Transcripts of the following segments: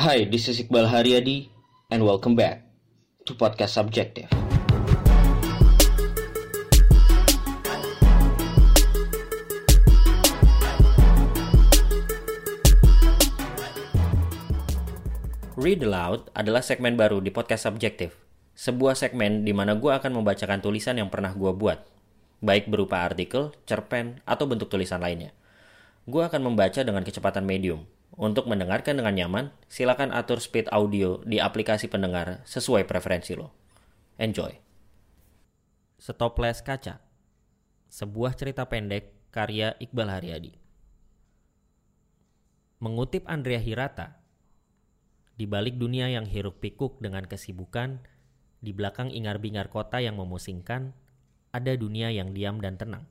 Hi, this is Iqbal Haryadi, and welcome back to Podcast Subjective. Read Aloud adalah segmen baru di Podcast Subjective. Sebuah segmen di mana gue akan membacakan tulisan yang pernah gue buat, baik berupa artikel, cerpen, atau bentuk tulisan lainnya. Gue akan membaca dengan kecepatan medium. Untuk mendengarkan dengan nyaman, silakan atur speed audio di aplikasi pendengar sesuai preferensi lo. Enjoy. Stoples Kaca Sebuah cerita pendek karya Iqbal Haryadi Mengutip Andrea Hirata, di balik dunia yang hiruk pikuk dengan kesibukan, di belakang ingar-bingar kota yang memusingkan, ada dunia yang diam dan tenang.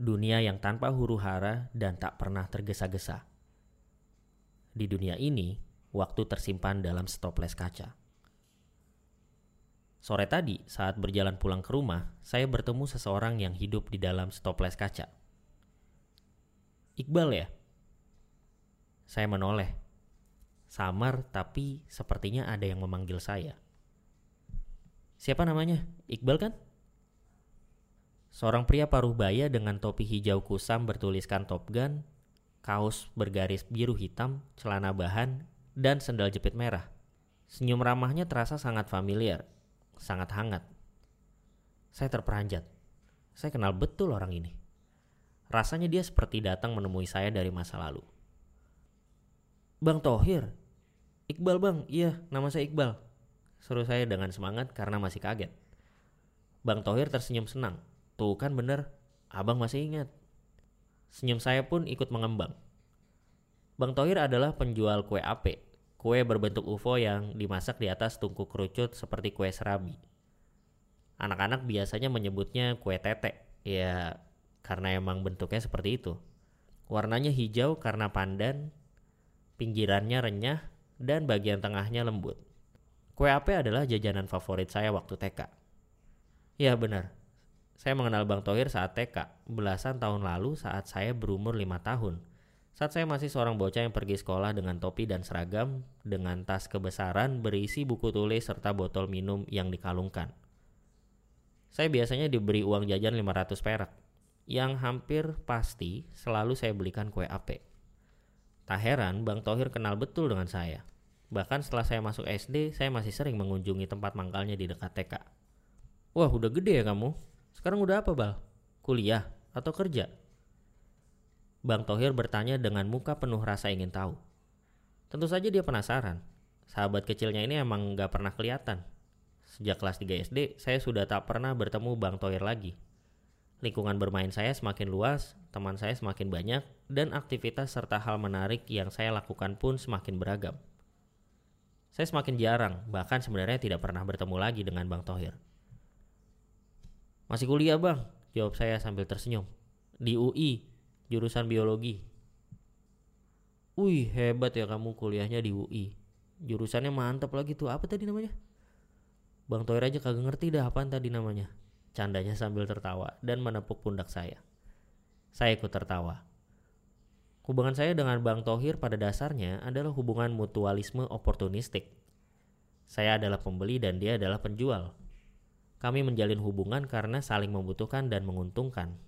Dunia yang tanpa huru hara dan tak pernah tergesa-gesa. Di dunia ini, waktu tersimpan dalam stoples kaca. Sore tadi, saat berjalan pulang ke rumah, saya bertemu seseorang yang hidup di dalam stoples kaca. Iqbal ya? Saya menoleh Samar tapi sepertinya ada yang memanggil saya. Siapa namanya? Iqbal kan? Seorang pria paruh baya dengan topi hijau kusam bertuliskan Top Gun, kaos bergaris biru hitam, celana bahan, dan sendal jepit merah. Senyum ramahnya terasa sangat familiar, sangat hangat. Saya terperanjat. Saya kenal betul orang ini. Rasanya dia seperti datang menemui saya dari masa lalu. Bang Tohir. Iqbal bang, iya nama saya Iqbal. Suruh saya dengan semangat karena masih kaget. Bang Tohir tersenyum senang. Tuh kan bener, abang masih ingat. Senyum saya pun ikut mengembang. Bang Tohir adalah penjual kue ape, kue berbentuk UFO yang dimasak di atas tungku kerucut seperti kue serabi. Anak-anak biasanya menyebutnya kue tete, ya karena emang bentuknya seperti itu. Warnanya hijau karena pandan, pinggirannya renyah, dan bagian tengahnya lembut. Kue ape adalah jajanan favorit saya waktu TK. Ya benar, saya mengenal Bang Tohir saat TK, belasan tahun lalu saat saya berumur lima tahun. Saat saya masih seorang bocah yang pergi sekolah dengan topi dan seragam, dengan tas kebesaran berisi buku tulis serta botol minum yang dikalungkan. Saya biasanya diberi uang jajan 500 perak, yang hampir pasti selalu saya belikan kue ape. Tak heran Bang Tohir kenal betul dengan saya. Bahkan setelah saya masuk SD, saya masih sering mengunjungi tempat mangkalnya di dekat TK. Wah udah gede ya kamu? Sekarang udah apa Bal? Kuliah atau kerja? Bang Tohir bertanya dengan muka penuh rasa ingin tahu. Tentu saja dia penasaran. Sahabat kecilnya ini emang gak pernah kelihatan. Sejak kelas 3 SD, saya sudah tak pernah bertemu Bang Tohir lagi. Lingkungan bermain saya semakin luas, teman saya semakin banyak, dan aktivitas serta hal menarik yang saya lakukan pun semakin beragam. Saya semakin jarang, bahkan sebenarnya tidak pernah bertemu lagi dengan Bang Tohir. Masih kuliah bang, jawab saya sambil tersenyum. Di UI, jurusan biologi. Wih hebat ya kamu kuliahnya di UI. Jurusannya mantap lagi tuh, apa tadi namanya? Bang Tohir aja kagak ngerti dah apaan tadi namanya. Candanya sambil tertawa dan menepuk pundak saya. Saya ikut tertawa. Hubungan saya dengan Bang Tohir pada dasarnya adalah hubungan mutualisme oportunistik. Saya adalah pembeli dan dia adalah penjual. Kami menjalin hubungan karena saling membutuhkan dan menguntungkan.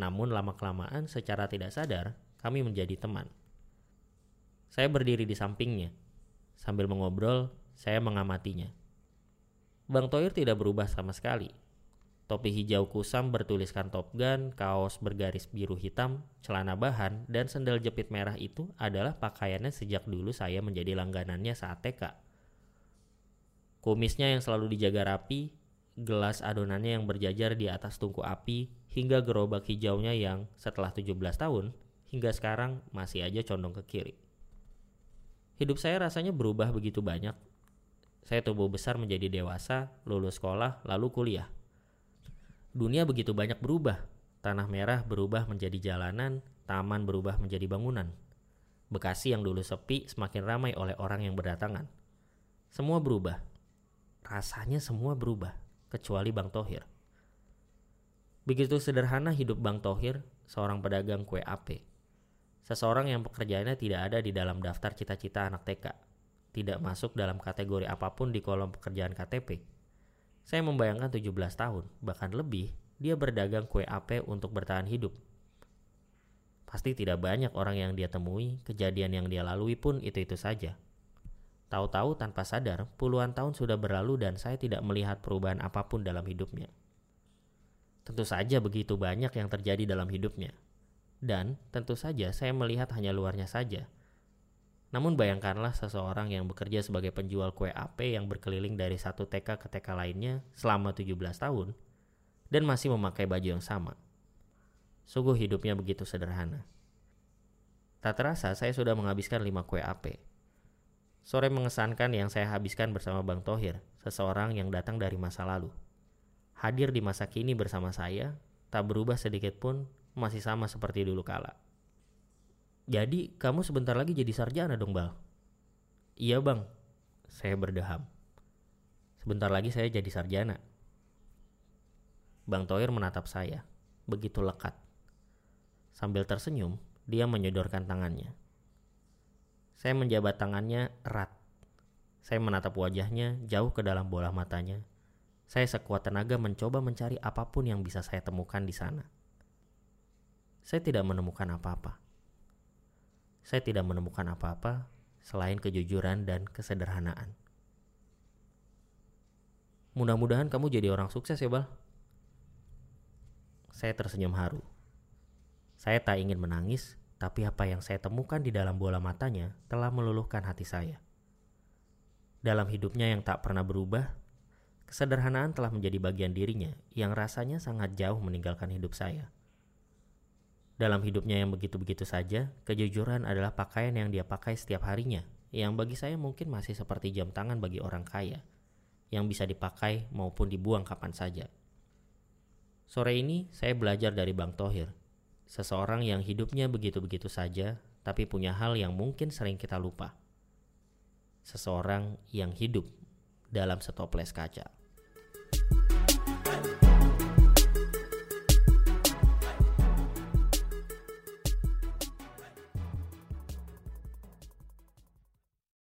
Namun lama-kelamaan secara tidak sadar, kami menjadi teman. Saya berdiri di sampingnya. Sambil mengobrol, saya mengamatinya. Bang Tohir tidak berubah sama sekali. Topi hijau kusam bertuliskan Top Gun, kaos bergaris biru hitam, celana bahan, dan sendal jepit merah itu adalah pakaiannya sejak dulu saya menjadi langganannya saat TK. Kumisnya yang selalu dijaga rapi, gelas adonannya yang berjajar di atas tungku api, hingga gerobak hijaunya yang setelah 17 tahun, hingga sekarang masih aja condong ke kiri. Hidup saya rasanya berubah begitu banyak. Saya tumbuh besar menjadi dewasa, lulus sekolah, lalu kuliah Dunia begitu banyak berubah. Tanah merah berubah menjadi jalanan, taman berubah menjadi bangunan. Bekasi yang dulu sepi semakin ramai oleh orang yang berdatangan. Semua berubah. Rasanya semua berubah, kecuali Bang Tohir. Begitu sederhana hidup Bang Tohir, seorang pedagang kue ape. Seseorang yang pekerjaannya tidak ada di dalam daftar cita-cita anak TK, tidak masuk dalam kategori apa pun di kolom pekerjaan KTP. Saya membayangkan 17 tahun, bahkan lebih, dia berdagang kue ape untuk bertahan hidup. Pasti tidak banyak orang yang dia temui, kejadian yang dia lalui pun itu-itu saja. Tahu-tahu tanpa sadar, puluhan tahun sudah berlalu dan saya tidak melihat perubahan apa pun dalam hidupnya. Tentu saja begitu banyak yang terjadi dalam hidupnya, dan tentu saja saya melihat hanya luarnya saja. Namun bayangkanlah seseorang yang bekerja sebagai penjual kue AP yang berkeliling dari satu TK ke TK lainnya selama 17 tahun dan masih memakai baju yang sama. Sungguh hidupnya begitu sederhana. Tak terasa saya sudah menghabiskan lima kue AP. Sore mengesankan yang saya habiskan bersama Bang Tohir, seseorang yang datang dari masa lalu. Hadir di masa kini bersama saya, tak berubah sedikit pun masih sama seperti dulu kala. Jadi kamu sebentar lagi jadi sarjana dong Bal? Iya bang, saya berdeham. Sebentar lagi saya jadi sarjana. Bang Toir menatap saya, begitu lekat. Sambil tersenyum, dia menyodorkan tangannya. Saya menjabat tangannya erat. Saya menatap wajahnya jauh ke dalam bola matanya. Saya sekuat tenaga mencoba mencari apa pun yang bisa saya temukan di sana saya tidak menemukan apa-apa. Saya tidak menemukan apa-apa selain kejujuran dan kesederhanaan. Mudah-mudahan kamu jadi orang sukses ya, Bal. Saya tersenyum haru. Saya tak ingin menangis, tapi apa yang saya temukan di dalam bola matanya telah meluluhkan hati saya. Dalam hidupnya yang tak pernah berubah, kesederhanaan telah menjadi bagian dirinya yang rasanya sangat jauh meninggalkan hidup saya. Dalam hidupnya yang begitu-begitu saja, kejujuran adalah pakaian yang dia pakai setiap harinya, yang bagi saya mungkin masih seperti jam tangan bagi orang kaya, yang bisa dipakai maupun dibuang kapan saja. Sore ini saya belajar dari Bang Tohir, seseorang yang hidupnya begitu-begitu saja, tapi punya hal yang mungkin sering kita lupa. Seseorang yang hidup dalam setoples kaca.